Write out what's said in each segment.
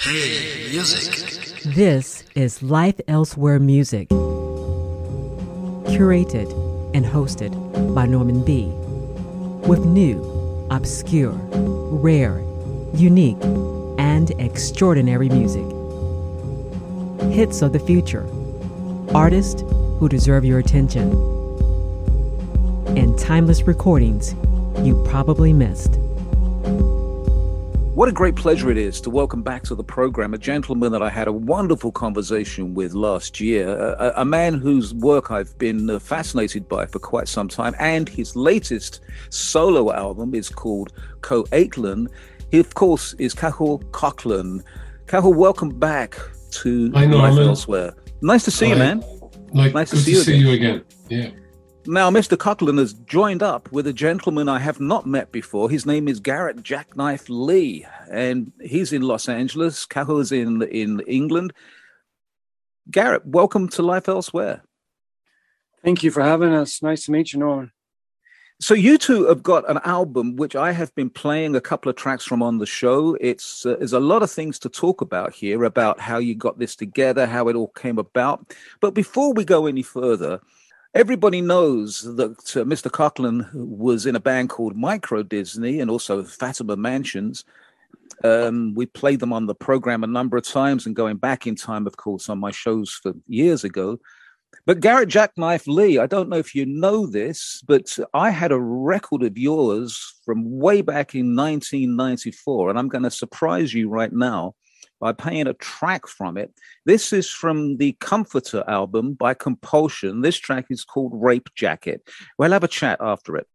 Hey, music. This is Life Elsewhere Music, curated and hosted by Norman B. With new, obscure, rare, unique, and extraordinary music. Hits of the future, artists who deserve your attention, and timeless recordings you probably missed. What a great pleasure it is to welcome back to the program a gentleman that I had a wonderful conversation with last year, a, a man whose work I've been uh, fascinated by for quite some time. And his latest solo album is called Co-Aklan. He, of course, is Cathal Coughlan. Cathal, welcome back to Hi, Life Elsewhere. Nice to see you, man. Like, Nice to see to you see again. you again. Yeah. Now, Mr. Coughlan has joined up with a gentleman I have not met before. His name is Garrett Jackknife Lee, and he's in Los Angeles. Cathal is in in England. Garrett, welcome to Life Elsewhere. Thank you for having us. Nice to meet you, Norman. So you two have got an album which I have been playing a couple of tracks from on the show. It's uh, there's a lot of things to talk about here about how you got this together, how it all came about. But before we go any further, everybody knows that uh, Mr. Coughlan was in a band called Micro Disney and also Fatima Mansions. Um, we played them on the program a number of times and going back in time, of course, on my shows for years ago. But Garrett Jackknife Lee, I don't know if you know this, but I had a record of yours from way back in 1994, and I'm going to surprise you right now by playing a track from it. This is from the Comforter album by Compulsion. This track is called Rape Jacket. We'll have a chat after it.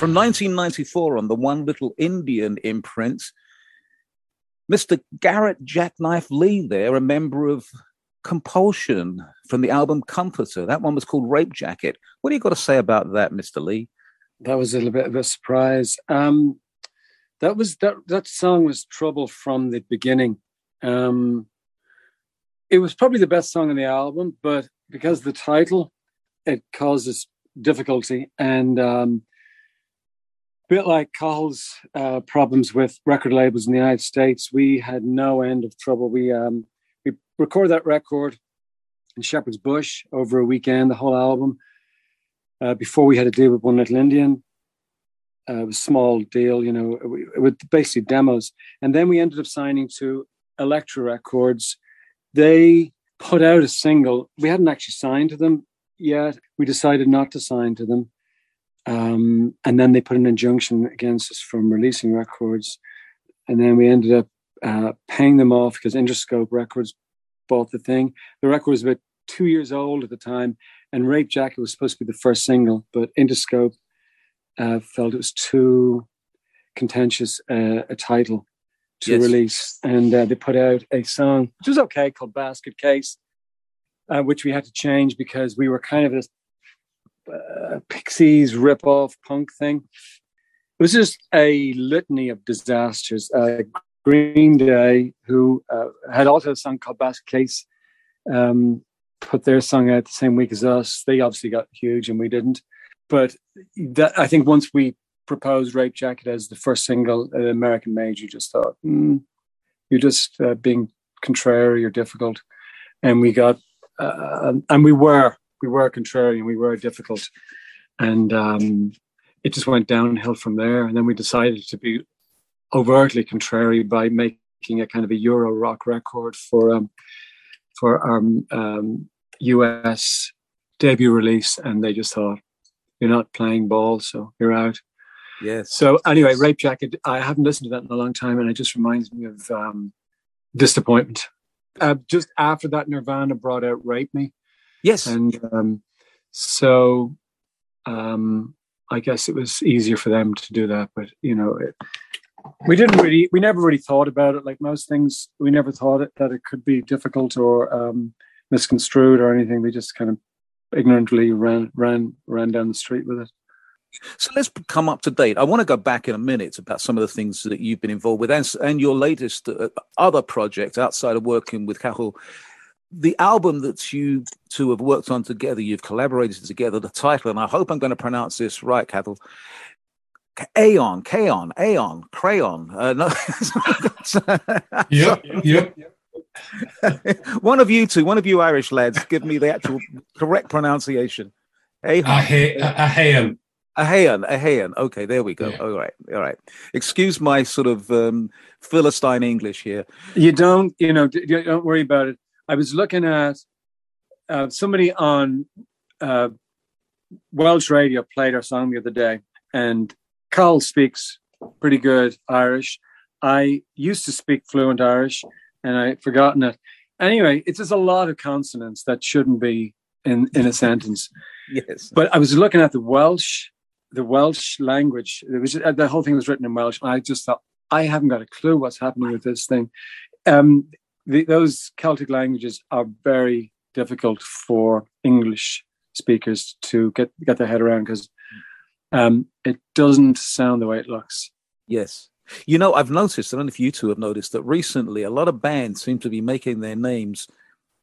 From 1994 on the One Little Indian imprint, Mr. Garrett Jackknife Lee there, a member of Compulsion from the album Comforter. That one was called Rape Jacket. What do you got to say about that, Mr. Lee? That was a little bit of a surprise. Um, that was that that song was trouble from the beginning. Um, it was probably the best song on the album, but because the title, it causes difficulty. And um, bit like Carl's uh, problems with record labels in the United States, we had no end of trouble. We um, we recorded that record in Shepherd's Bush over a weekend, the whole album. Uh, before we had to deal with One Little Indian, uh, it was a small deal, you know, with basically demos. And then we ended up signing to Elektra Records. They put out a single. We hadn't actually signed to them yet. We decided not to sign to them. Um, and then they put an injunction against us from releasing records. And then we ended up uh, paying them off because Interscope Records bought the thing. The record was about two years old at the time, and Rape Jacket was supposed to be the first single, but Interscope uh, felt it was too contentious uh, a title. to Yes. release, and uh, they put out a song which was okay called Basket Case, uh, which we had to change because we were kind of this uh, Pixies rip-off punk thing. It was just a litany of disasters. Uh, Green Day, who uh, had also called Basket Case, um, put their song out the same week as us. They obviously got huge, and we didn't. But that, I think once we proposed "Rape Jacket" as the first single at American Made, you just thought, mm, "You're just uh, being contrary or difficult," and we got, uh, and we were, we were contrary and we were difficult, and um, it just went downhill from there. And then we decided to be overtly contrary by making a kind of a Euro rock record for um, for our um, US debut release, and they just thought, "You're not playing ball, so you're out." Yes. So anyway, Rape Jacket. I haven't listened to that in a long time, and it just reminds me of um, disappointment. Uh, just after that, Nirvana brought out "Rape Me," Yes. and um, so um, I guess it was easier for them to do that. But you know, it, we didn't really, we never really thought about it. Like most things, we never thought it, that it could be difficult or um, misconstrued or anything. We just kind of ignorantly ran ran ran down the street with it. So let's come up to date. I want to go back in a minute about some of the things that you've been involved with and, and your latest uh, other project outside of working with Cathal. The album that you two have worked on together, you've collaborated together, the title, and I hope I'm going to pronounce this right, Cathal. Aeon, Kaon, Aeon, Crayon. Uh, no. Yep, yep. one of you two, one of you Irish lads, give me the actual correct pronunciation. Aeon. Ahe- Ahean. Ahayan, Ahayan. Okay, there we go. Yeah. All right, all right. Excuse my sort of um, Philistine English here. You don't, you know, d- you don't worry about it. I was looking at uh, somebody on uh, Welsh radio played our song the other day, and Carl speaks pretty good Irish. I used to speak fluent Irish, and I'd forgotten it. Anyway, it's just a lot of consonants that shouldn't be in in a sentence. Yes. But I was looking at the Welsh, the Welsh language. It was the whole thing was written in Welsh, and I just thought I haven't got a clue what's happening with this thing. Um, the, those Celtic languages are very difficult for English speakers to get get their head around because um, it doesn't sound the way it looks. Yes. You know, I've noticed, I don't know if you two have noticed, that recently a lot of bands seem to be making their names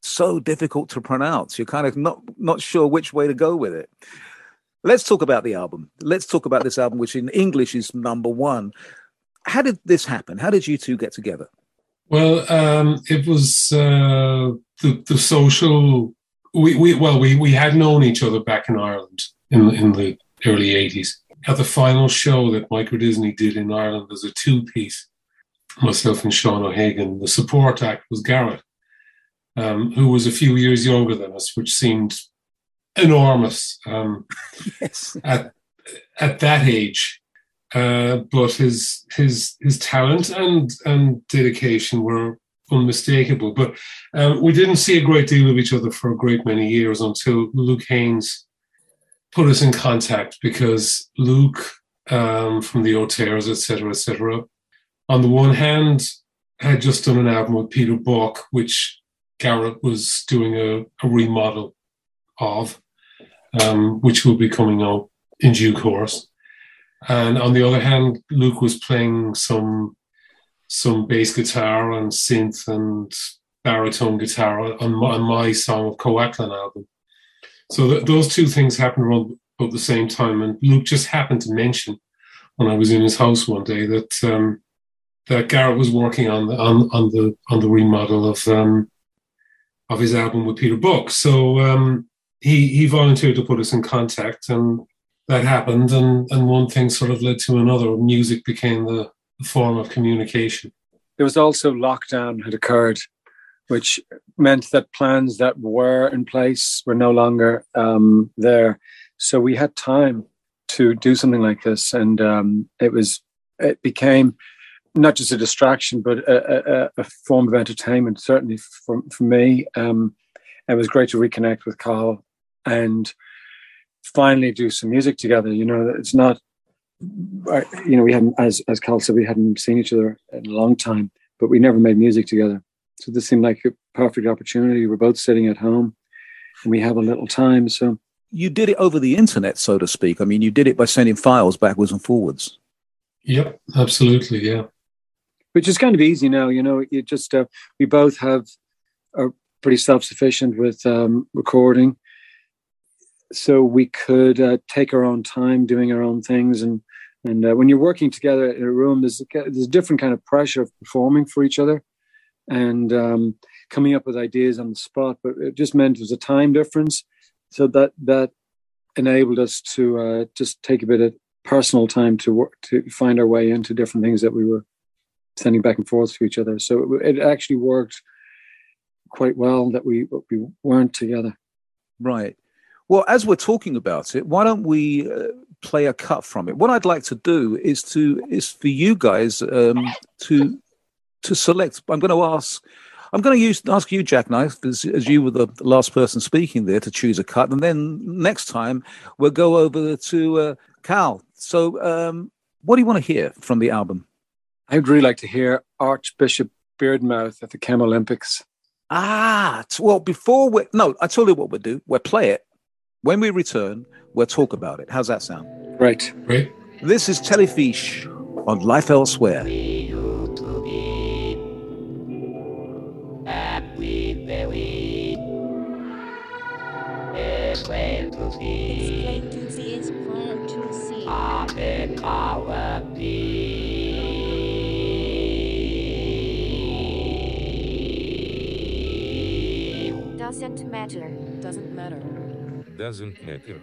so difficult to pronounce. You're kind of not not sure which way to go with it. Let's talk about the album. Let's talk about this album, which in English is number one. How did this happen? How did you two get together? Well, um, it was uh, the the social. We, we well we we had known each other back in Ireland in in the early eighties. At the final show that Micro Disney did in Ireland as a two piece, myself and Sean O'Hagan. The support act was Garrett, um, who was a few years younger than us, which seemed enormous. Um, Yes. at at that age. Uh, but his his his talent and and dedication were unmistakable. But um, we didn't see a great deal of each other for a great many years until Luke Haines put us in contact because Luke um, from the Auteurs, etc., etc. On the one hand, had just done an album with Peter Buck, which Garrett was doing a, a remodel of, um, which will be coming out in due course. And on the other hand, Luke was playing some some bass guitar and synth and baritone guitar on my, on my song of Co-Aklan album. So th- those two things happened around about the same time, and Luke just happened to mention when I was in his house one day that um, that Garrett was working on the on, on the on the remodel of um, of his album with Peter Buck. So um, he he volunteered to put us in contact, and that happened, and and one thing sort of led to another. Music became the, the form of communication. There was also lockdown had occurred, which meant that plans that were in place were no longer um, there. So we had time to do something like this, and um, it was it became not just a distraction, but a, a, a form of entertainment. Certainly for for me, um, it was great to reconnect with Carl and finally do some music together. You know, it's not you know, we hadn't, as as Cal said, we hadn't seen each other in a long time, but we never made music together. So this seemed like a perfect opportunity. We're both sitting at home, and we have a little time. So You did it over the internet, so to speak. I mean, you did it by sending files backwards and forwards. Yep, absolutely. Yeah. which is kind of easy now. You know, you just uh, we both have are pretty self sufficient with um, recording, so we could uh, take our own time doing our own things. And and uh, when you're working together in a room, there's a, there's a different kind of pressure of performing for each other and um, coming up with ideas on the spot. But it just meant there was a time difference, so that that enabled us to uh, just take a bit of personal time to work to find our way into different things that we were sending back and forth to each other. So it, it actually worked quite well that we we weren't together. Right. Well, as we're talking about it, why don't we uh, play a cut from it? What I'd like to do is to is for you guys um, to to select. I'm going to ask. I'm going to use ask you, Jackknife, as, as you were the last person speaking there, to choose a cut, and then next time we'll go over to uh, Cal. So, um, what do you want to hear from the album? I'd really like to hear Archbishop Beardmouth at the Chemolympics. Ah, well, before we no, I told you what we'll do. We'll play it. When we return, we'll talk about it. How's that sound? Right. Right. This is Telefís on Life Elsewhere. Explain to see. Explain to see is plain to see. Doesn't matter. Doesn't matter. Doesn't matter.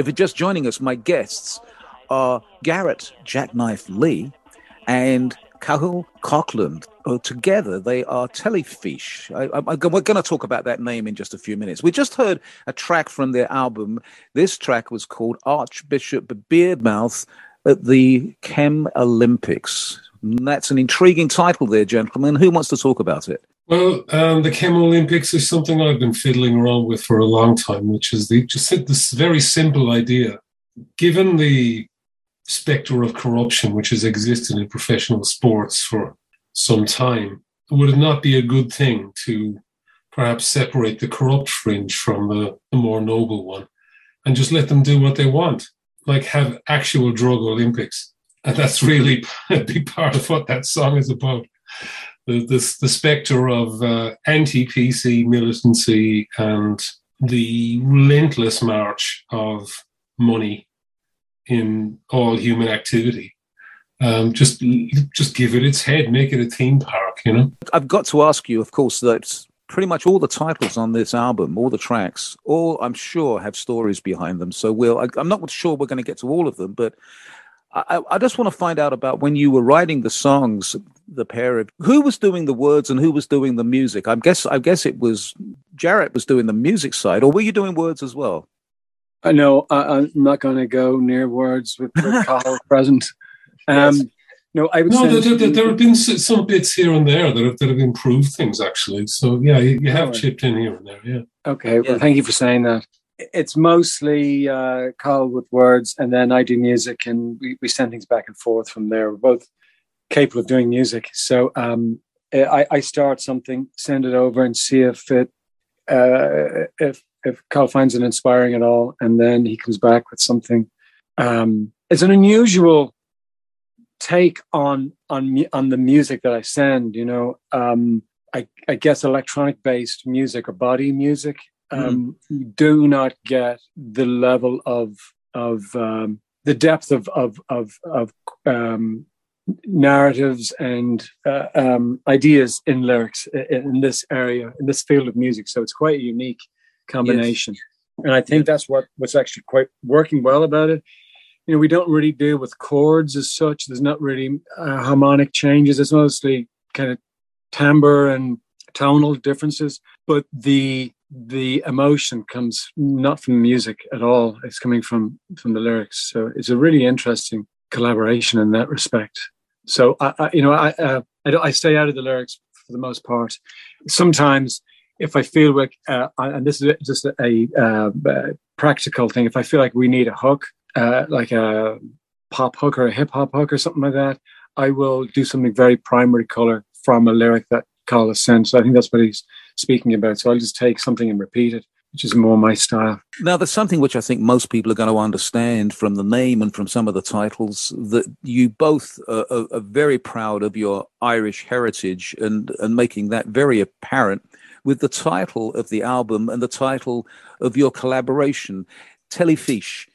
If you're just joining us, my guests are Garrett Jackknife Lee and Cathal Coughlan. Oh, together, they are Telefís. I, I, I- we're going to talk about that name in just a few minutes. We just heard a track from their album. This track was called Archbishop Beardmouth at the Chemolympics. Mm, that's an intriguing title there, gentlemen. Who wants to talk about it? Well, um, the Chemolympics is something I've been fiddling around with for a long time, which is the just this very simple idea. Given the specter of corruption which has existed in professional sports for some time, would it not be a good thing to perhaps separate the corrupt fringe from the, the more noble one and just let them do what they want? Like have actual drug Olympics. And that's really a big part of what that song is about the, the, the specter of uh, anti PC militancy and the relentless march of money in all human activity. Um, just just give it its head, make it a theme park, you know. I've got to ask you, of course, that pretty much all the titles on this album, all the tracks, all I'm sure have stories behind them. So we'll, I, I'm not sure we're going to get to all of them, but I- I just want to find out about when you were writing the songs, the pair of who was doing the words and who was doing the music. I guess I guess it was Garrett was doing the music side, or were you doing words as well? I know I, I'm not going to go near words with, with Carl present. Um, No, I would No, there, there, there have been some bits here and there that have, that have improved things, actually. So, yeah, you, you have Alright. chipped in here and there, yeah. Okay, Yeah. well, thank you for saying that. It's mostly uh, Carl with words, and then I do music, and we, we send things back and forth from there. We're both capable of doing music, so um, I, I start something, send it over, and see if it uh, if if Carl finds it inspiring at all, and then he comes back with something. Um, it's an unusual take on on on the music that I send. You know, um, I, I guess electronic based music or body music. Um, you do not get the level of of um, the depth of of of, of um, narratives and uh, um, ideas in lyrics in, this area in this field of music. So it's quite a unique combination, and I think that's what what's actually quite working well about it you know, we don't really deal with chords as such. There's not really uh, harmonic changes. It's mostly kind of timbre and tonal differences. But the the emotion comes not from the music at all. It's coming from from the lyrics. So it's a really interesting collaboration in that respect. So I, I you know, I, uh, I I stay out of the lyrics for the most part. Sometimes. If I feel like, uh, and this is just a, a uh, uh, practical thing, if I feel like we need a hook, uh, like a pop hook or a hip hop hook or something like that, I will do something very primary color from a lyric that Carl has sent. So I think that's what he's speaking about. So I'll just take something and repeat it, which is more my style. Now, there's something which I think most people are going to understand from the name and from some of the titles that you both are, are, are very proud of your Irish heritage and, and making that very apparent with the title of the album and the title of your collaboration, Telefís.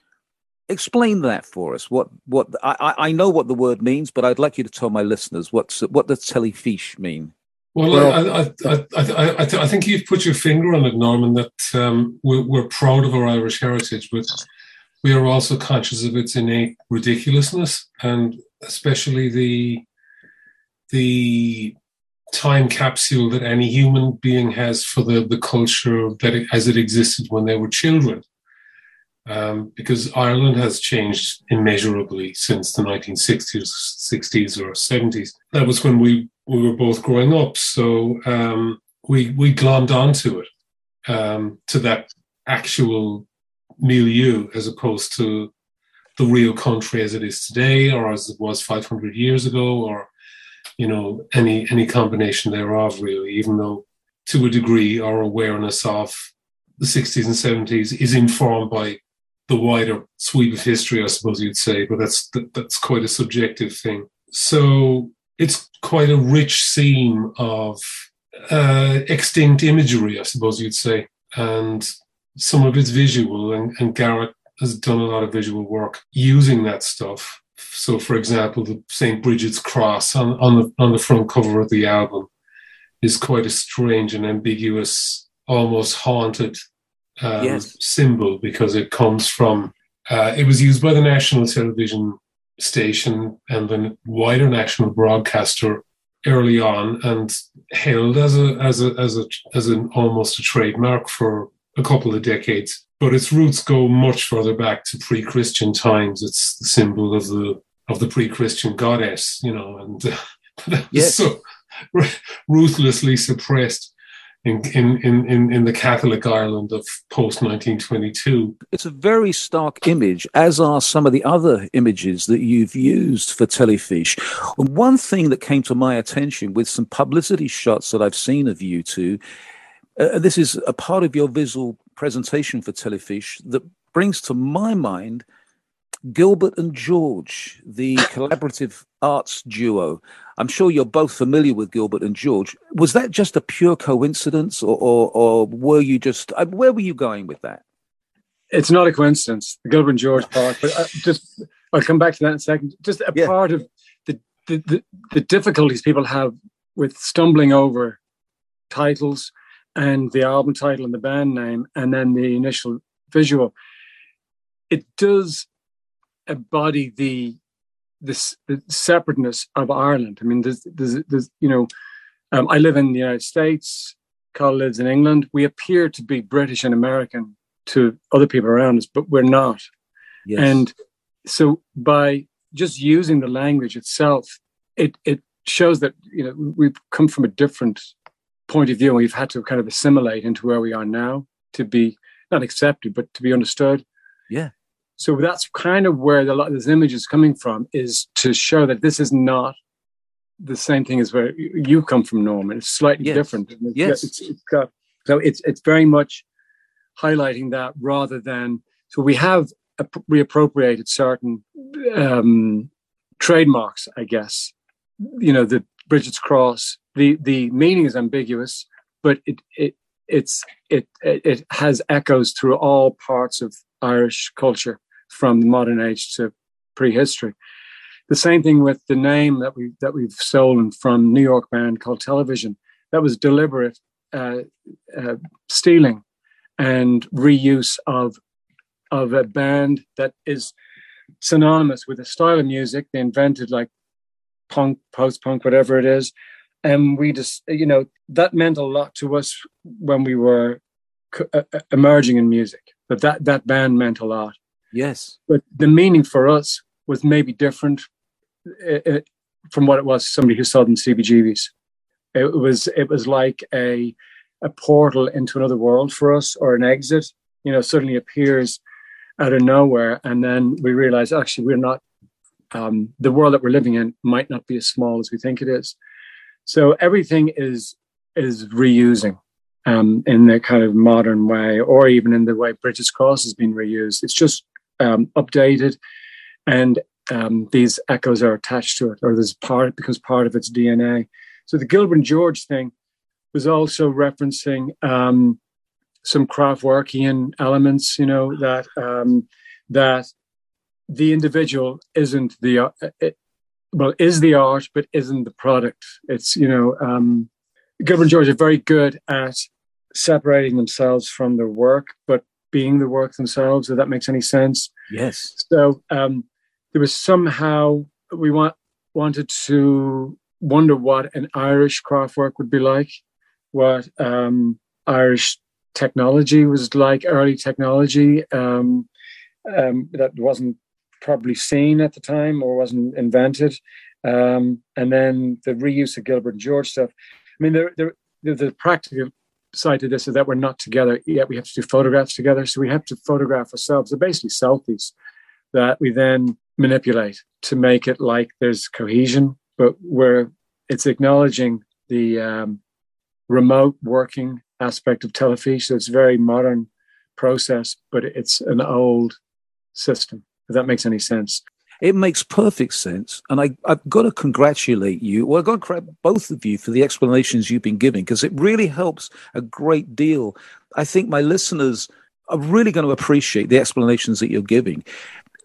Explain that for us. What what I, I I know what the word means, but I'd like you to tell my listeners what's what does Telefís mean. Well, Well- I, I, I, I, I, th- I think you've put your finger on it, Norman, that um, we're, we're proud of our Irish heritage, but we are also conscious of its innate ridiculousness, and especially the the time capsule that any human being has for the, the culture that it, as it existed when they were children. Um, because Ireland has changed immeasurably since the 1960s, 60s or 70s. That was when we, we were both growing up. So um, we, we glommed onto it, um, to that actual milieu as opposed to the real country as it is today or as it was 500 years ago or you know any any combination thereof really even though to a degree our awareness of the 60s and 70s is informed by the wider sweep of history i suppose you'd say but that's that, that's quite a subjective thing so it's quite a rich seam of uh, extinct imagery i suppose you'd say and some of it's visual and, and garrett has done a lot of visual work using that stuff so, for example, the St. Bridget's cross on, on the on the front cover of the album is quite a strange and ambiguous, almost haunted um, Yes. symbol because it comes from Uh, it was used by the national television station and the wider national broadcaster early on, and hailed as a as a as a as an almost a trademark for a couple of decades. But its roots go much further back to pre-Christian times. It's the symbol of the of the pre-Christian goddess, you know, and uh, Yes. so ruthlessly suppressed in, in, in, in, the Catholic Ireland of post 1922. It's a very stark image, as are some of the other images that you've used for Telefís. And one thing that came to my attention with some publicity shots that I've seen of you two, uh, this is a part of your visual presentation for Telefís that brings to my mind Gilbert and George, the collaborative arts duo. I'm sure you're both familiar with Gilbert and George. Was that just a pure coincidence, or, or, or were you just, uh, where were you going with that? It's not a coincidence, the Gilbert and George part, but uh, just I'll come back to that in a second. Just a Yeah. part of the, the, the, the difficulties people have with stumbling over titles and the album title and the band name and then the initial visual. It does embody the this the separateness of Ireland. I mean, there's, there's, there's you know, um, I live in the United States. Carl lives in England. We appear to be British and American to other people around us, but we're not. Yes. And so by just using the language itself, it it shows that you know we've come from a different point of view and we've had to kind of assimilate into where we are now to be not accepted but to be understood. Yeah. So that's kind of where the lot of this image is coming from is to show that this is not the same thing as where you come from, Norman. It's slightly Yes. different. It's- Yes. It's, it's got, so it's it's very much highlighting that rather than so we have appro- reappropriated certain um, trademarks, I guess. You know, the Bridget's Cross. The the meaning is ambiguous, but it it it's it it it has echoes through all parts of Irish culture from the modern age to prehistory. The same thing with the name that we that we've stolen from New York band called Television. That was deliberate uh, uh, stealing and reuse of of a band that is synonymous with a style of music they invented, like punk, post punk, whatever it is. And we just, you know, that meant a lot to us when we were uh, uh, emerging in music. But that that band meant a lot. Yes. But the meaning for us was maybe different uh, uh, from what it was somebody who saw them CBGBs. It was it was like a a portal into another world for us or an exit. You know, suddenly appears out of nowhere, and then we realize actually we're not. Um, the world that we're living in might not be as small as we think it is. So everything is is reusing um, in the kind of modern way, or even in the way Bridget's Cross has been reused. It's just um, updated, and um, these echoes are attached to it, or there's part becomes part of its DNA. So the Gilbert and George thing was also referencing um, some Kraftwerkian elements, you know, that um, that the individual isn't the uh, it, well is the art, but isn't the product. It's you know, um, Gilbert and George are very good at separating themselves from their work, but being the work themselves. If that makes any sense. Yes. So um, there was somehow we want wanted to wonder what an Irish Kraftwerk would be like, what um, Irish technology was like, early technology um, um, that wasn't probably seen at the time or wasn't invented, um, and then the reuse of Gilbert and George stuff. I mean, there, there, the, the practical side to this is that we're not together yet. We have to do photographs together, so we have to photograph ourselves. They're basically selfies that we then manipulate to make it like there's cohesion, but where it's acknowledging the um, remote working aspect of Telefís. So it's a very modern process, but it's an old system. If that makes any sense. It makes perfect sense. And I, I've got to congratulate you. Well, I've got to congratulate both of you for the explanations you've been giving because it really helps a great deal. I think my listeners are really going to appreciate the explanations that you're giving.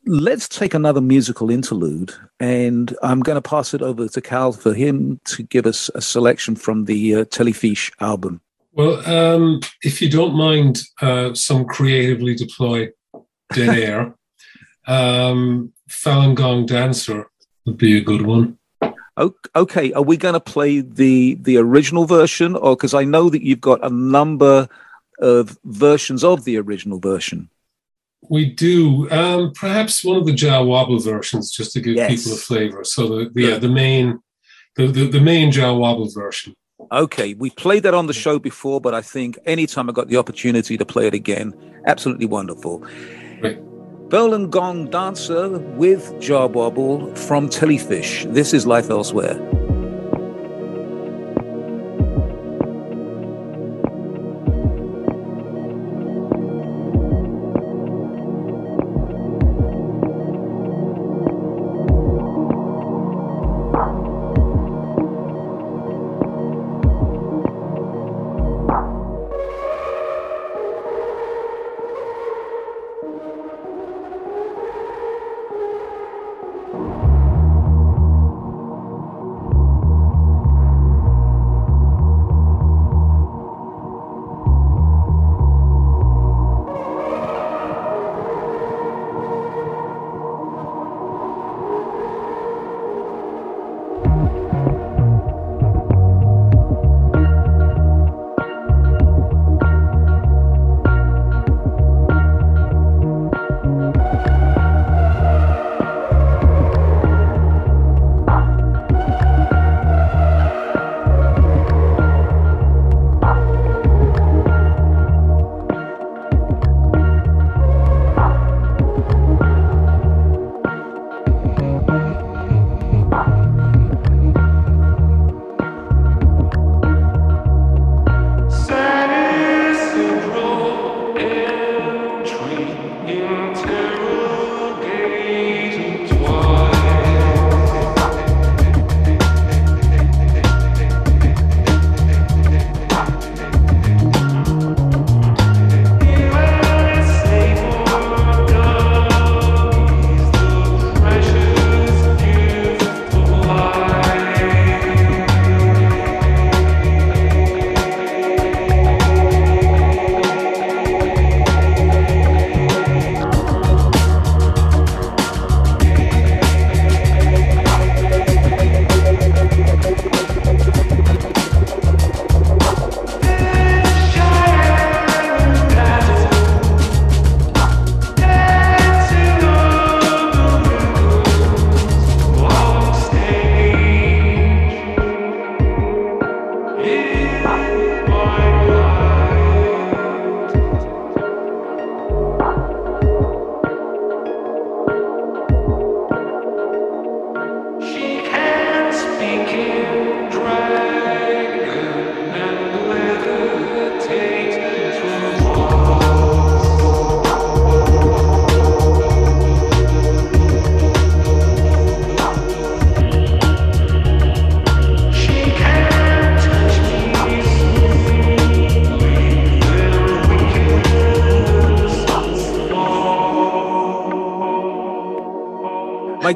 Let's take another musical interlude, and I'm going to pass it over to Cal for him to give us a selection from the uh, album. Well, um, if you don't mind uh, some creatively deployed dead air, Um, Falun Gong Dancer would be a good one. Okay, are we going to play the the original version, or because I know that you've got a number of versions of the original version? We do. Um, perhaps one of the Jah Wobble versions, just to give Yes. people a flavor. So the, the yeah, the main the, the, the main Jah Wobble version. Okay, we played that on the show before, but I think anytime I got the opportunity to play it again, absolutely wonderful. Right. Falun Gong Dancer with Jah from Telefís. This is Life Elsewhere.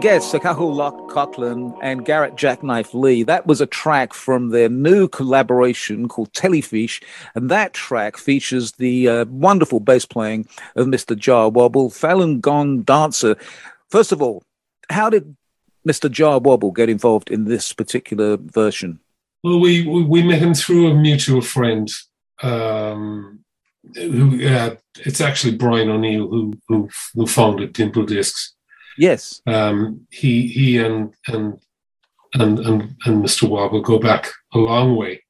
Guests, Cathal Coughlan and Garrett Jackknife Lee. That was a track from their new collaboration called Telefís, and that track features the uh, wonderful bass playing of Mr. Jah Wobble, Falun Gong dancer. First of all, how did Mr. Jah Wobble get involved in this particular version? Well, we we, we met him through a mutual friend. Um, who uh, it's actually Brian O'Neill who who, who founded Dimple Discs. Yes. Um, he he and and and and, and Mr. Wobble go back a long way.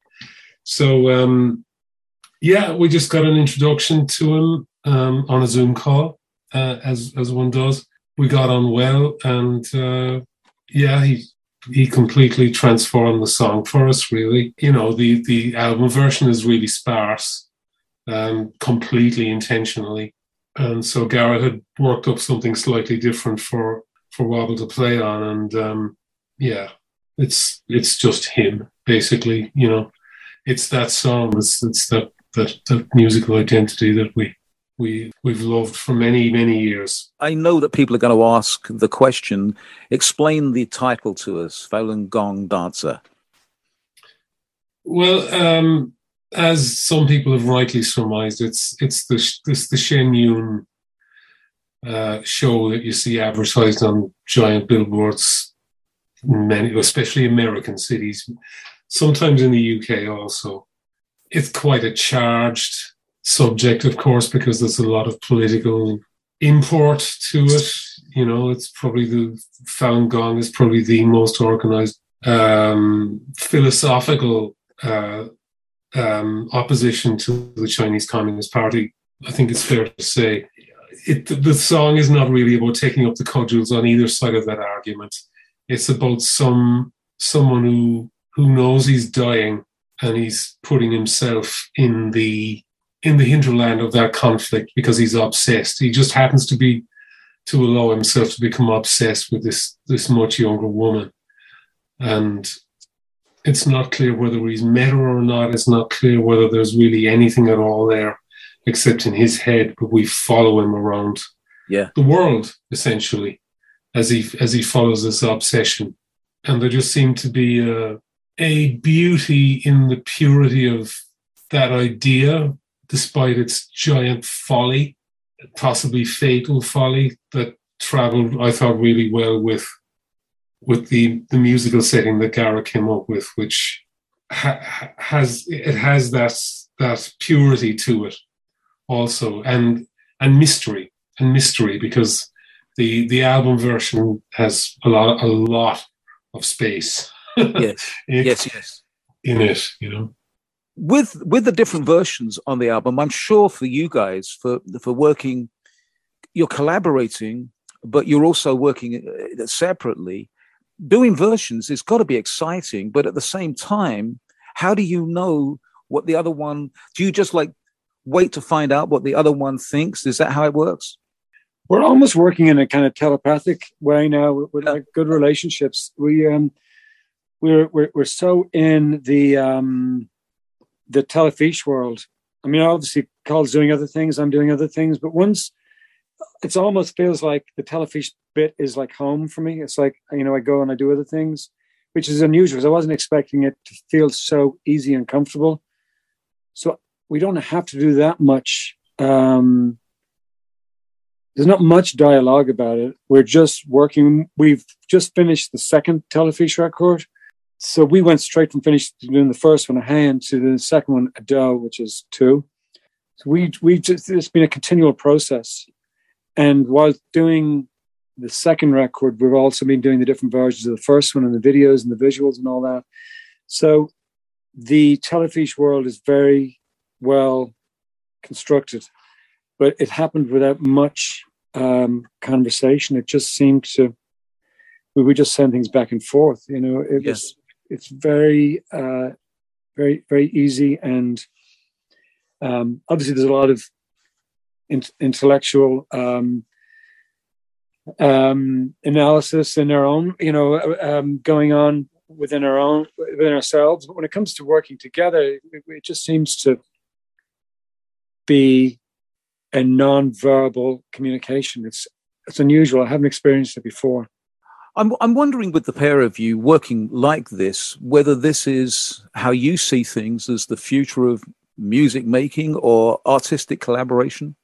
So um, yeah, we just got an introduction to him um, on a Zoom call, uh, as as one does. We got on well, and uh, yeah, he he completely transformed the song for us. Really, you know, the the album version is really sparse, um, completely intentionally and so Garrett had worked up something slightly different for for Wobble to play on, and um, yeah, it's it's just him basically. You know, it's that song, it's, it's that, that that musical identity that we we we've loved for many many years. I know that people are going to ask the question. Explain the title to us, Falun Gong Dancer. Well, um, as some people have rightly surmised, it's it's the it's the Shen Yun uh, show that you see advertised on giant billboards, many, especially American cities, sometimes in the UK also. It's quite a charged subject, of course, because there's a lot of political import to it. You know, it's probably the Falun Gong is probably the most organized um, philosophical uh, um, opposition to the Chinese Communist Party. I think it's fair to say it, the song is not really about taking up the cudgels on either side of that argument. It's about some someone who who knows he's dying and he's putting himself in the in the hinterland of that conflict because he's obsessed. He just happens to be to allow himself to become obsessed with this this much younger woman, and it's not clear whether he's met her or not. It's not clear whether there's really anything at all there except in his head. But we follow him around Yeah. the world essentially as he as he follows this obsession, and there just seemed to be a a beauty in the purity of that idea, despite its giant folly, possibly fatal folly that traveled, I thought, really well with with the the musical setting that Garrett came up with, which ha- ha- has it has that that purity to it also, and and mystery and mystery because the the album version has a lot a lot of space Yes. in, yes, yes. in it, you know. with with the different versions on the album i'm sure for you guys for for working you're collaborating but you're also working uh, separately doing versions it's got to be exciting but at the same time how do you know what the other one do you just like wait to find out what the other one thinks is that how it works we're almost working in a kind of telepathic way now with, with like good relationships. We um we're we're we're so in the um the Telefís world. I mean, obviously, Cathal's doing other things. I'm doing other things, but once it's almost feels like the Telefís bit is like home for me. It's like you know I go and I do other things, which is unusual because I wasn't expecting it to feel so easy and comfortable. So we don't have to do that much. Um, there's not much dialogue about it. We're just working. We've just finished the second Telefís record. So we went straight from finished to doing the first one, a hAon, to the second one, a Dó, which is two. So we we just it's been a continual process. And while doing the second record, we've also been doing the different versions of the first one and the videos and the visuals and all that. So the Telefís world is very well constructed but it happened without much um, conversation. It just seemed to we would just send things back and forth. You know, it Yes. was it's very uh, very very easy and um, obviously there's a lot of in- intellectual um, um, analysis in our own, you know, um, going on within our own within ourselves. But when it comes to working together, it, it just seems to be a non-verbal communication. It's it's unusual. I haven't experienced it before. I'm, I'm wondering with the pair of you working like this, whether this is how you see things as the future of music making or artistic collaboration.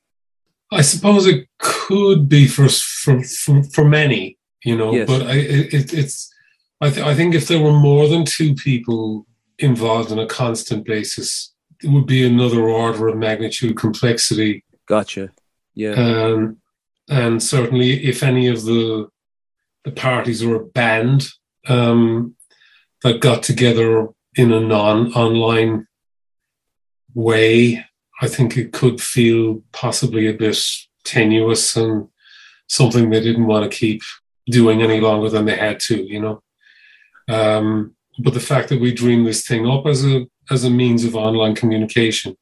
I suppose it could be for for for, for many, you know, Yes. but I, it, it- it's. I, th- I think if there were more than two people involved on a constant basis, it would be another order of magnitude complexity. Gotcha. Yeah. Um, and certainly, if any of the the parties were a band um, that got together in a non-online way, I think it could feel possibly a bit tenuous and something they didn't want to keep doing any longer than they had to, you know. Um, but the fact that we dreamed this thing up as a as a means of online communication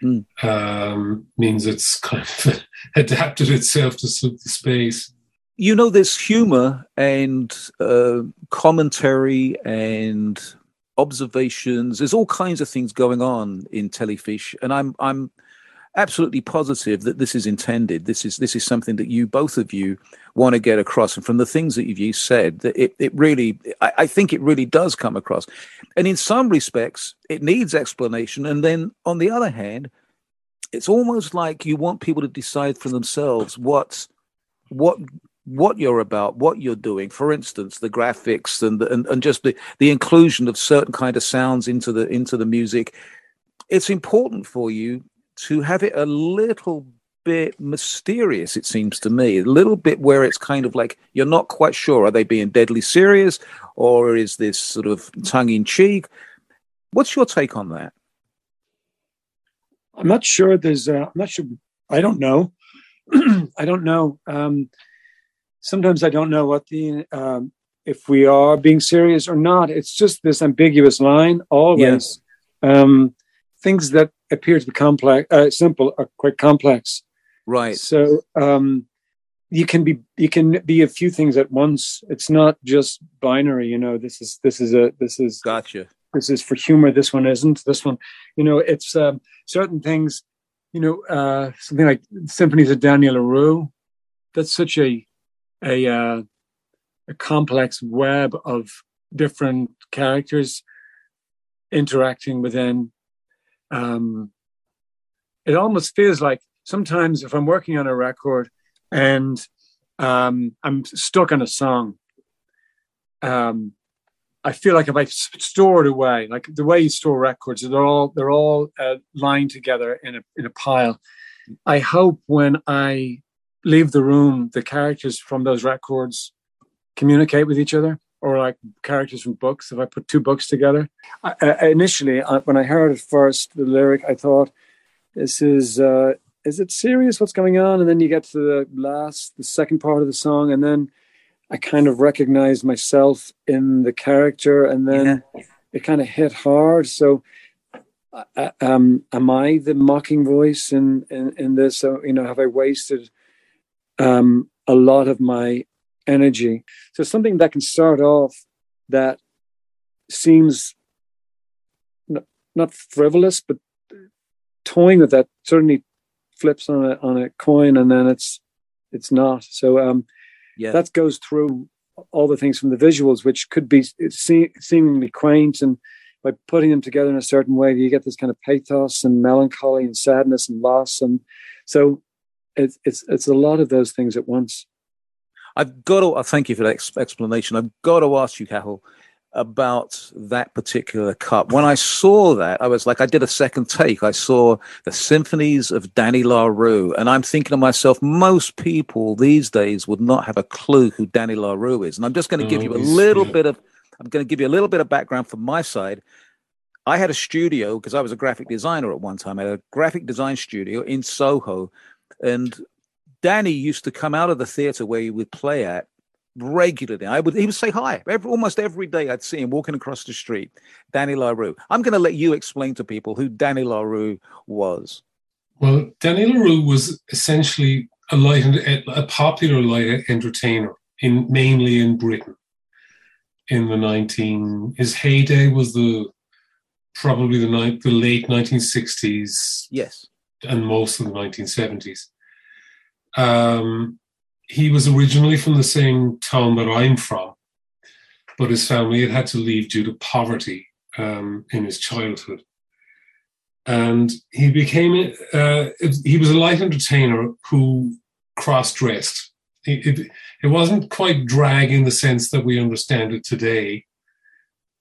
Mm. um, means it's kind of adapted itself to suit the space. you know, there's humor and uh, commentary and observations. There's all kinds of things going on in Telefís, and I'm I'm absolutely positive that this is intended. This is this is something that you both of you want to get across, and from the things that you've you said, that it it really, I, I think it really does come across. And in some respects, it needs explanation, and then on the other hand, it's almost like you want people to decide for themselves what what what you're about, what you're doing. For instance, the graphics and and, and just the, the inclusion of certain kind of sounds into the into the music. It's important for you to have it a little bit mysterious. It seems to me a little bit where it's kind of like you're not quite sure are they being deadly serious or is this sort of tongue in cheek. What's your take on that? I'm not sure. There's. Uh, I'm not sure. I don't know. I don't know. Um, sometimes I don't know what the um, if we are being serious or not. It's just this ambiguous line always. Um, things that appear to be complex, uh, simple, are quite complex. Right. So um, you can be you can be a few things at once. It's not just binary. You know, this is this is a this is Gotcha. this is for humor. This one isn't. This one, you know, it's um, certain things. You know, uh, something like symphonies of Danny LaRue. That's such a a uh, a complex web of different characters interacting within. Um, it almost feels like sometimes if I'm working on a record and um, I'm stuck on a song, um, I feel like if I store it away, like the way you store records, they're all they're all uh, lined together in a in a pile. I hope when I leave the room, the characters from those records communicate with each other, or like characters from books. If I put two books together, I, I, initially I, when I heard it first, the lyric, I thought, "This is uh, is it serious? What's going on?" And then you get to the last, the second part of the song, and then I kind of recognized myself in the character, and then it kind of hit hard. So, uh, um, am I the mocking voice in in, in this? So, you know, have I wasted um, a lot of my energy? So, something that can start off that seems not, not frivolous, but toying with that certainly flips on a on a coin, and then it's it's not. So, um, Yeah. that goes through all the things from the visuals, which could be se- seemingly quaint, and by putting them together in a certain way, you get this kind of pathos and melancholy and sadness and loss, and so it's it's it's a lot of those things at once. I've got to. uh, Thank you for that explanation. I've got to ask you, Cathal, about that particular cup. When I saw that, I was like, I did a second take. I saw the symphonies of Danny LaRue, and I'm thinking to myself, most people these days would not have a clue who Danny LaRue is. And I'm just going to give you a little yeah. bit of. I'm going to give you a little bit of background from my side. I had a studio because I was a graphic designer at one time. I had a graphic design studio in Soho, and Danny used to come out of the theater where he would play at regularly. I would he would say hi every, almost every day. I'd see him walking across the street. Danny LaRue. I'm going to let you explain to people who Danny LaRue was. Well, Danny LaRue was essentially a light, a popular light entertainer in mainly in Britain. In the nineteen, his heyday was the probably the ni- the late nineteen sixties Yes. And most of the nineteen seventies. Um, he was originally from the same town that I'm from, but his family had had to leave due to poverty um, in his childhood and he became uh, he was a light entertainer who cross-dressed it, it, it wasn't quite drag in the sense that we understand it today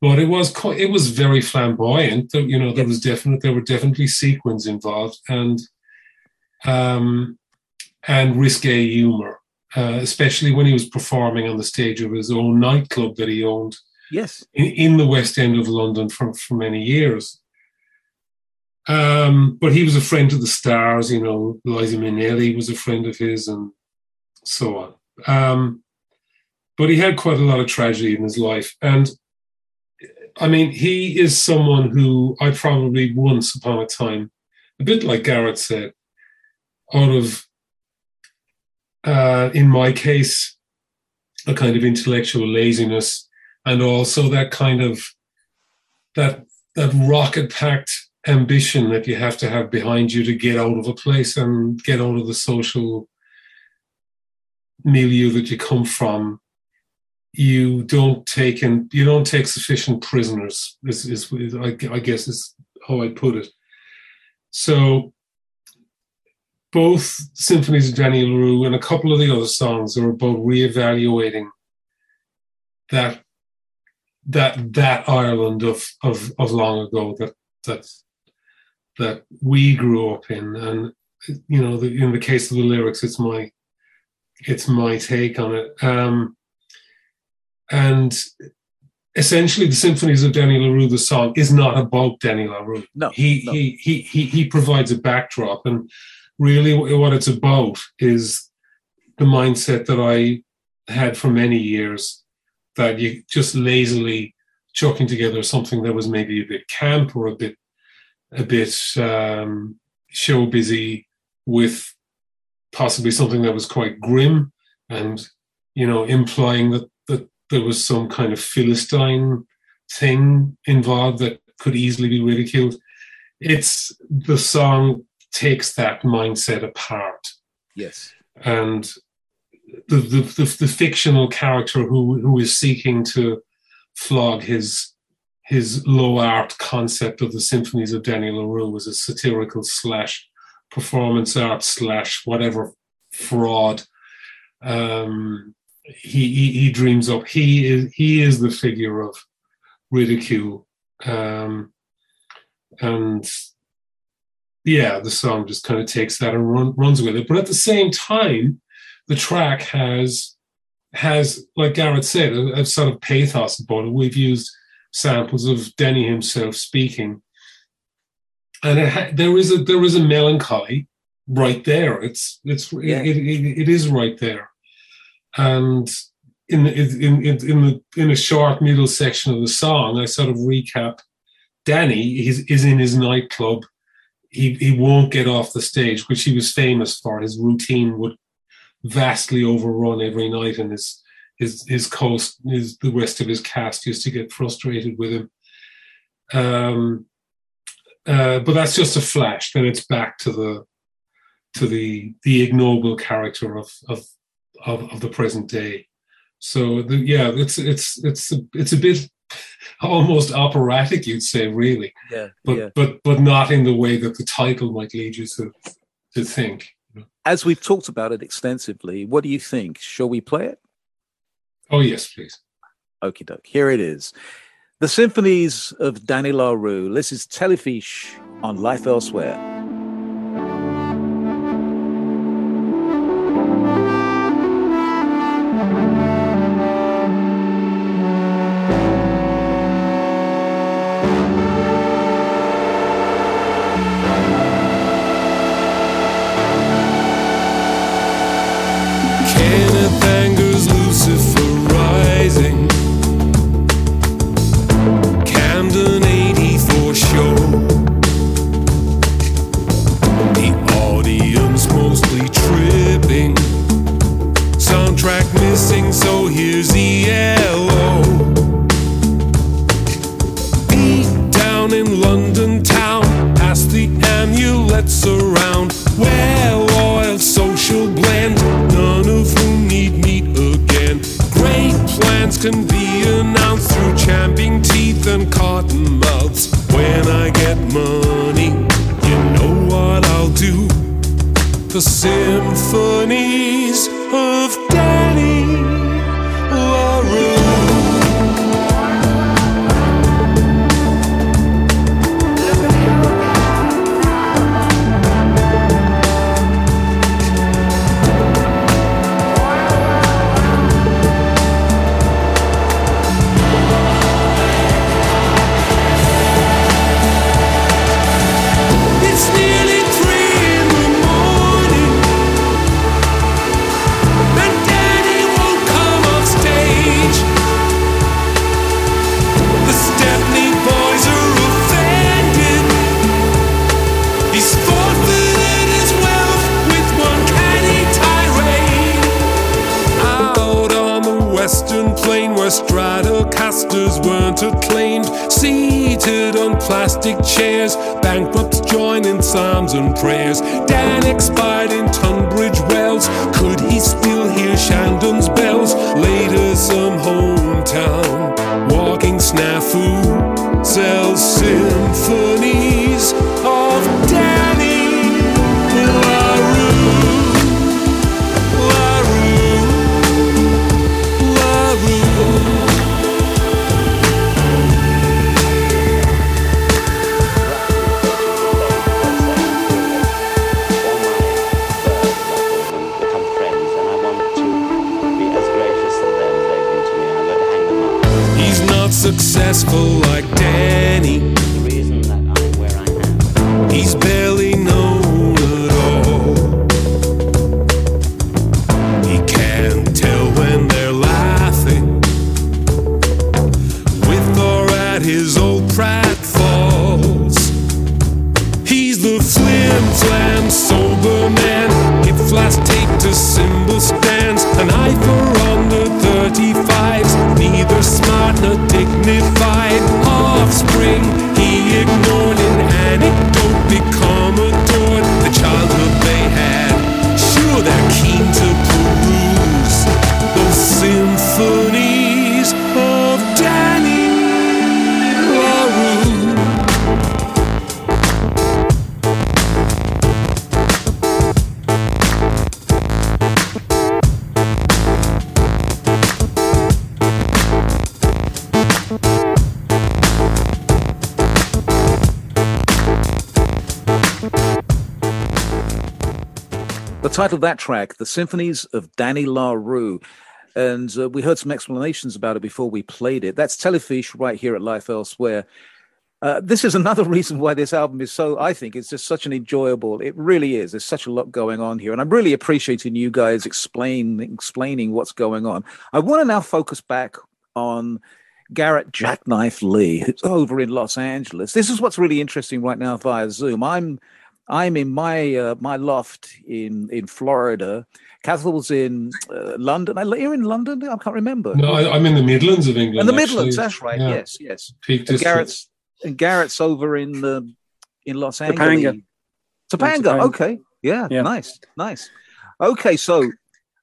but it was quite, it was very flamboyant There- you know there was definite there were definitely sequins involved and um and risque humor uh, especially when he was performing on the stage of his own nightclub that he owned Yes. in, in the West End of London for, for many years. Um, but he was a friend of the stars, you know, Liza Minnelli was a friend of his, and so on. Um, but he had quite a lot of tragedy in his life. And I mean, he is someone who I probably once upon a time, a bit like Garrett said, out of, uh, in my case, a kind of intellectual laziness and also that kind of that that rocket packed ambition that you have to have behind you to get out of a place and get out of the social milieu that you come from you don't take and you don't take sufficient prisoners is, is, is I, I guess is how i put it so both symphonies of Danny LaRue and a couple of the other songs are about reevaluating that that that Ireland of of of long ago that that that we grew up in, and you know, the, in the case of the lyrics, it's my it's my take on it. Um, and essentially, the symphonies of Danny LaRue, the song, is not about Danny LaRue. No, he no. he he he he provides a backdrop, and really, what it's about is the mindset that I had for many years that you just lazily chucking together something that was maybe a bit camp or a bit a bit um, show busy with possibly something that was quite grim and you know implying that that there was some kind of philistine thing involved that could easily be ridiculed it's the song takes that mindset apart Yes. and the the, the, the fictional character who who is seeking to flog his his low art concept of the symphonies of Danny LaRue was a satirical slash performance art slash whatever fraud um, he, he he dreams up. He is he is the figure of ridicule, um, and yeah, the song just kind of takes that and run, runs with it. But at the same time, the track has has like Garrett said a, a sort of pathos about it. We've used samples of Denny himself speaking, and it ha- there is a there is a melancholy right there. It's it's Yeah. it, it, it is right there, and in in in in the in a short middle section of the song, I sort of recap. Danny is is in his nightclub. He he won't get off the stage, which he was famous for. His routine would vastly overrun every night, and his his his coast his the rest of his cast used to get frustrated with him. Um, uh, but that's just a flash. Then it's back to the to the the ignoble character of of of, of the present day. So the, yeah, it's it's it's a, it's a bit almost operatic, you'd say, really, Yeah. but yeah. but but not in the way that the title might lead you to to think. As we've talked about it extensively, what do you think? Shall we play it? Oh yes, please. Okie doke. Here it is. The Symphonies of Danny LaRue. This is Telefís on Life Elsewhere. The symphonies of psalms and prayers. Dan expired title of that track, The Symphonies of Danny LaRue. And uh, we heard some explanations about it before we played it. That's Telefís right here at Life Elsewhere. Uh, this is another reason why this album is so, I think, it's just such an enjoyable, it really is. There's such a lot going on here. And I'm really appreciating you guys explain, explaining what's going on. I want to now focus back on Garrett Jackknife Lee, who's over in Los Angeles. This is what's really interesting right now via Zoom. I'm I'm in my uh, my loft in in Florida. Cathal's in uh, London. Are in London? I can't remember. No, I, I'm in the Midlands of England. And the actually. Midlands, that's right. Yeah. Yes, yes. Peak And District. Garrett's and Garrett's over in the in Los Angeles. Topanga. Topanga. Topanga. Okay. Yeah, Yeah. Nice. Nice. Okay. So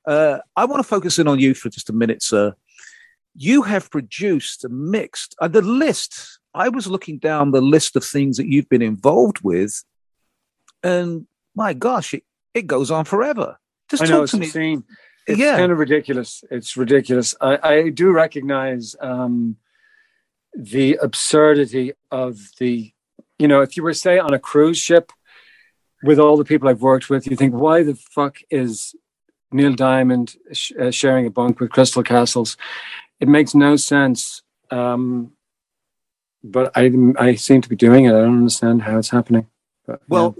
uh, I want to focus in on you for just a minute, sir. You have produced a mixed uh, the list. I was looking down the list of things that you've been involved with, and my gosh, it, it goes on forever. Just I talk know to it's me. insane. It's Yeah. kind of ridiculous. It's ridiculous. I, I do recognize um, the absurdity of the, you know, if you were say on a cruise ship with all the people I've worked with, you think, why the fuck is Neil Diamond sh- uh, sharing a bunk with Crystal Castles? It makes no sense. Um, but I, I seem to be doing it. I don't understand how it's happening. But, Well,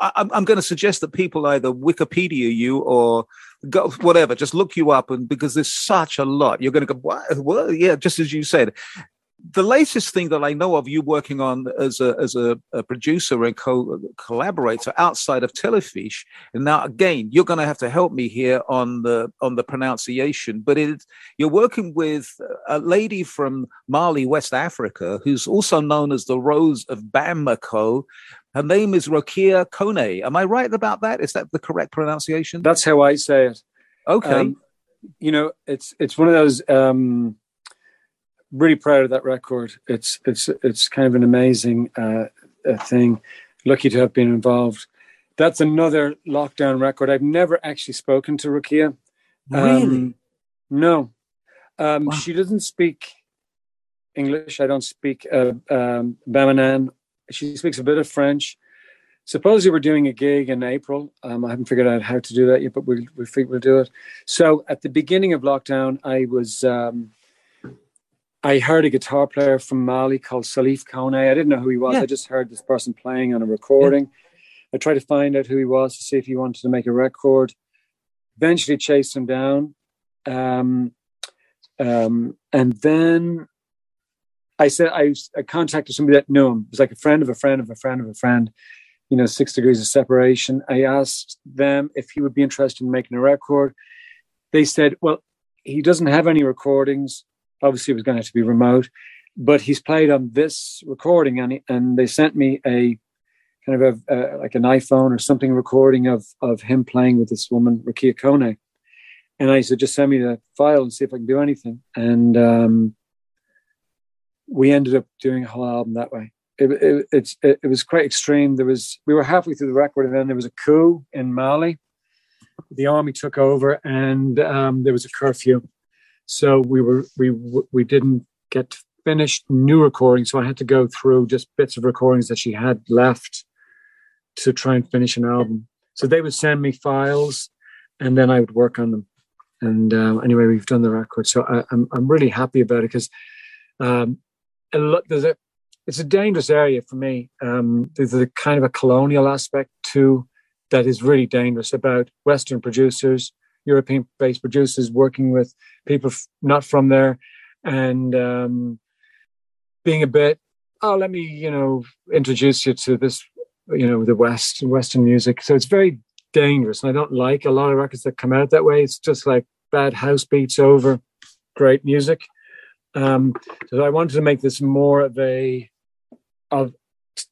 I, I'm, I'm going to suggest that people either Wikipedia you or go whatever, just look you up, and because there's such a lot, you're going to go, what? what? Yeah, just as you said. The latest thing that I know of you working on as a as a, a producer and co collaborator outside of Telefís. and now again you're going to have to help me here on the on the pronunciation. But it you're working with a lady from Mali, West Africa, who's also known as the Rose of Bamako. Her name is Rokia Kone. Am I right about that? Is that the correct pronunciation? That's how I say it. Okay. Um, you know, it's it's one of those. Um, really proud of that record. It's it's it's kind of an amazing uh, thing. Lucky to have been involved. That's another lockdown record. I've never actually spoken to Rokia. Really? no, um, she doesn't speak English. I don't speak uh, um, Bamanan. She speaks a bit of French. Supposedly we're doing a gig in April. Um, I haven't figured out how to do that yet, but we'll we figure we'll do it. So at the beginning of lockdown, I was um, I heard a guitar player from Mali called Salif Kone. I didn't know who he was. Yeah. I just heard this person playing on a recording. I tried to find out who he was to see if he wanted to make a record. Eventually chased him down. Um, um, and then I said, I, I contacted somebody that knew him. It was like a friend of a friend of a friend of a friend, you know, six degrees of separation. I asked them if he would be interested in making a record. They said, well, he doesn't have any recordings. Obviously, it was going to have to be remote, but he's played on this recording, and, he, and they sent me a kind of a, like an iPhone or something recording of of him playing with this woman, Rokia Kone. And I said, just send me the file and see if I can do anything. And um, we ended up doing a whole album that way. It, it, it's it, it was quite extreme. There was we were halfway through the record, and then there was a coup in Mali. The army took over, and um, there was a curfew. So we were we we didn't get finished new recordings. So I had to go through just bits of recordings that she had left to try and finish an album. So they would send me files, and then I would work on them. And um, anyway, we've done the record. So I, I'm I'm really happy about it because Um, a lot, there's a, it's a dangerous area for me. Um, there's a kind of a colonial aspect too that is really dangerous about Western producers, European-based producers working with people not from there, and um, being a bit. Oh, let me you know introduce you to this, you know, the West Western music. So it's very dangerous, and I don't like a lot of records that come out that way. It's just like bad house beats over great music. Um, so I wanted to make this more of a of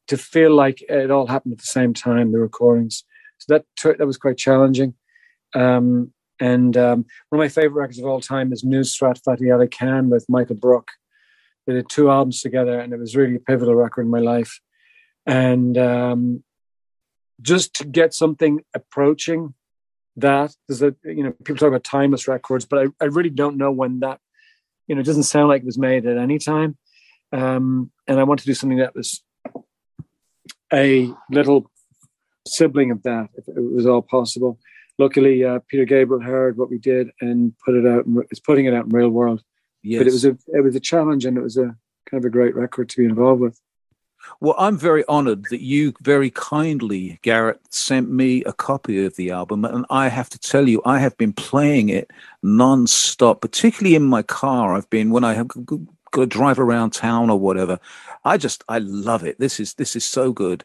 to feel like it all happened at the same time, the recordings. So that that was quite challenging. Um, and um, one of my favorite records of all time is Nusrat Fateh Ali Khan with Michael Brook. They did two albums together, and it was really a pivotal record in my life. And um, just to get something approaching that, there's a you know people talk about timeless records, but I, I really don't know when that you know it doesn't sound like it was made at any time. Um, and I want to do something that was a little sibling of that, if it was all possible. Luckily, uh, Peter Gabriel heard what we did and put it out. It's putting it out in real world. Yes. But it was a it was a challenge, and it was a kind of a great record to be involved with. Well, I'm very honored that you very kindly, Garrett, sent me a copy of the album. And I have to tell you, I have been playing it non-stop, particularly in my car. I've been, when I have got to drive around town or whatever, I just, I love it. This is, this is so good.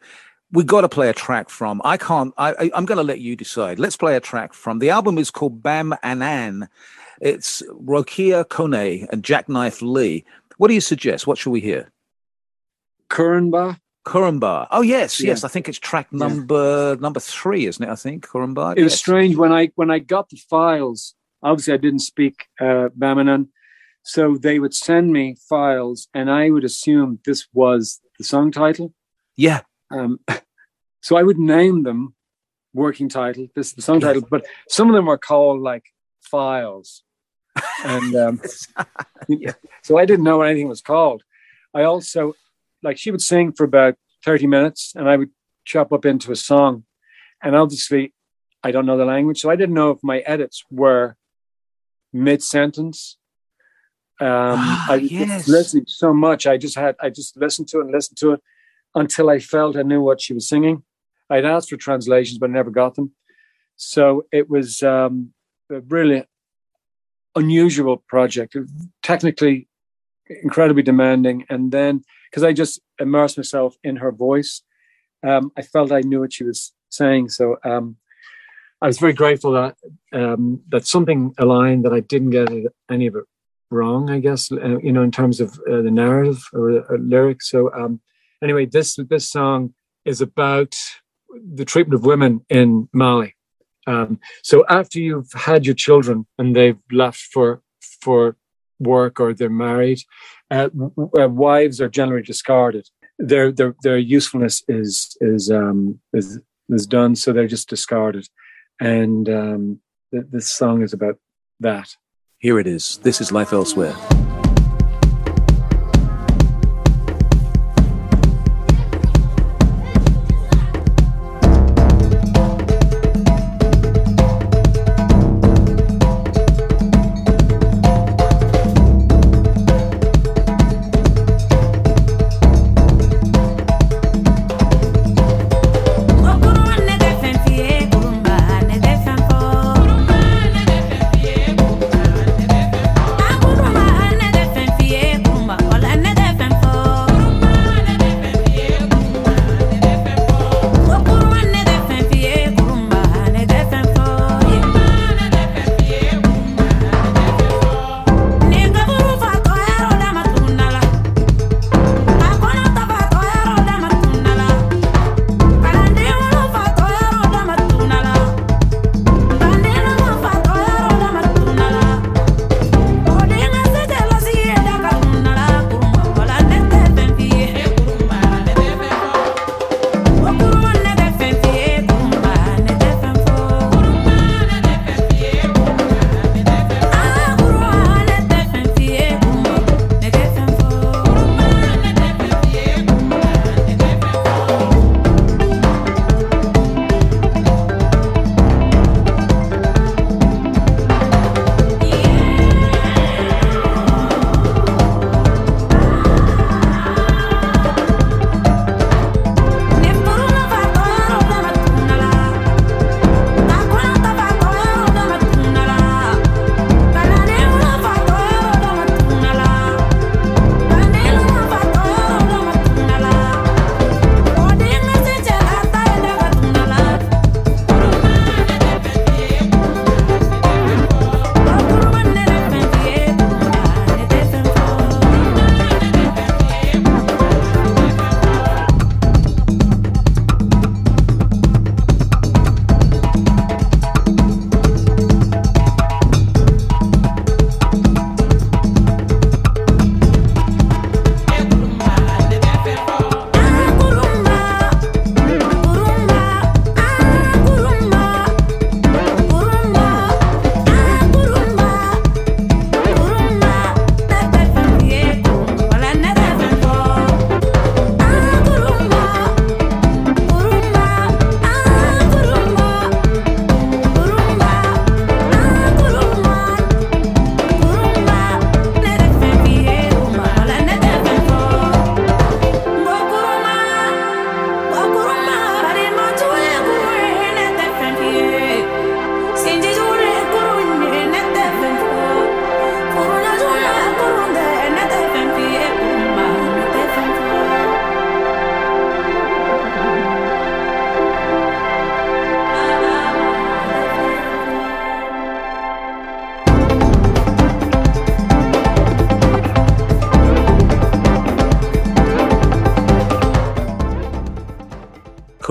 We got to play a track from, I can't, I, I, I'm going to let you decide. Let's play a track from, the album is called Bamanan. It's Rokia Kone and Jackknife Lee. What do you suggest? What should we hear? Kurumba. Kurumba. Oh yes, Yeah. yes. I think it's track number number three, isn't it? I think Kurumba. It was strange when I when I got the files. Obviously, I didn't speak uh, Bamanan, so they would send me files, and I would assume this was the song title. Yeah. Um, so I would name them working title. This is the song title, but some of them were called like files, and um, so I didn't know what anything was called. I also like she would sing for about thirty minutes, and I would chop up into a song, and obviously I don't know the language, so I didn't know if my edits were mid sentence. Um, I was yes. listening so much. I just had I just listened to it and listened to it until I felt I knew what she was singing. I'd asked for translations, but I never got them. So it was um, a really unusual project, technically incredibly demanding. And then, because I just immersed myself in her voice, um, I felt I knew what she was saying. So um, I was very grateful that um, that something aligned that I didn't get any of it wrong. I guess uh, you know in terms of uh, the narrative or the uh, lyrics. So um, anyway, this this song is about the treatment of women in Mali. Um, so after you've had your children and they've left for for work or they're married, uh, w- uh, wives are generally discarded. Their their their usefulness is is um, is is done, so they're just discarded. And um, th- this song is about that. Here it is. This is Life Elsewhere.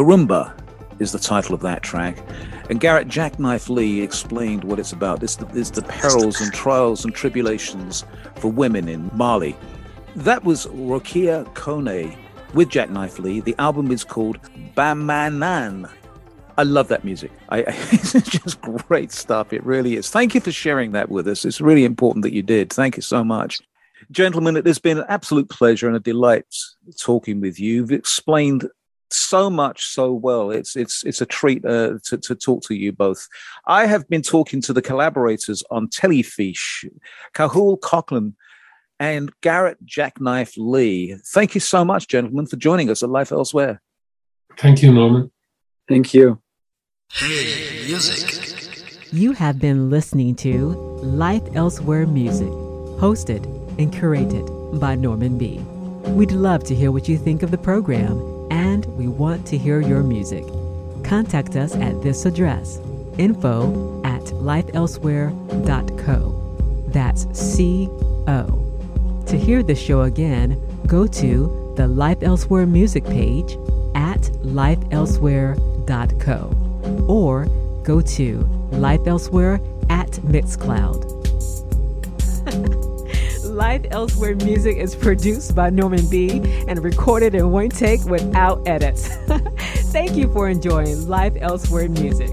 Karumba is the title of that track. And Garrett Jackknife Lee explained what it's about. It's the, it's the perils and trials and tribulations for women in Mali. That was Rokia Kone with Jackknife Lee. The album is called Bamanan. I love that music. I, it's just great stuff. It really is. Thank you for sharing that with us. It's really important that you did. Thank you so much. Gentlemen, it has been an absolute pleasure and a delight talking with you. You've explained so much so well. It's it's it's a treat uh, to to talk to you both. I have been talking to the collaborators on Telefís, Cathal Coughlan and Garrett Jackknife Lee. Thank you so much, gentlemen, for joining us at Life Elsewhere. Thank you, Norman. Thank you. Hey, music. You have been listening to Life Elsewhere Music, hosted and curated by Norman B. We'd love to hear what you think of the program, and we want to hear your music. Contact us at this address info at lifeelsewhere.co. That's C O. To hear the show again, go to the Life Elsewhere music page at lifeelsewhere.co or go to Life Elsewhere at Mixcloud. Life Elsewhere music is produced by Norman B and recorded in one take without edits. Thank you for enjoying Life Elsewhere music.